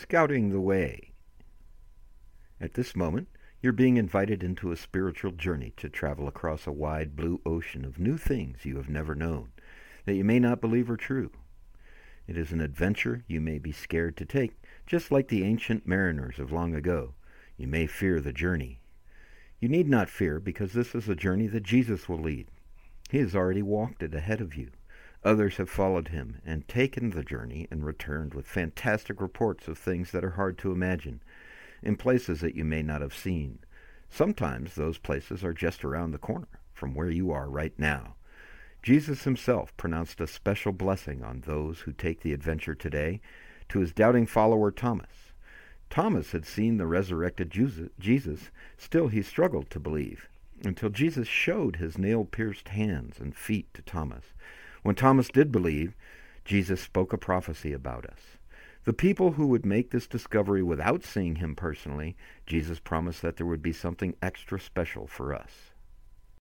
Scouting the Way. At this moment, you're being invited into a spiritual journey to travel across a wide blue ocean of new things you have never known, that you may not believe are true. It is an adventure you may be scared to take, just like the ancient mariners of long ago. You may fear the journey. You need not fear, because this is a journey that Jesus will lead. He has already walked it ahead of you. Others have followed him and taken the journey and returned with fantastic reports of things that are hard to imagine, in places that you may not have seen. Sometimes those places are just around the corner from where you are right now. Jesus himself pronounced a special blessing on those who take the adventure today to his doubting follower Thomas. Thomas had seen the resurrected Jesus, still he struggled to believe, until Jesus showed his nail-pierced hands and feet to Thomas. When Thomas did believe, Jesus spoke a prophecy about us. The people who would make this discovery without seeing him personally, Jesus promised that there would be something extra special for us.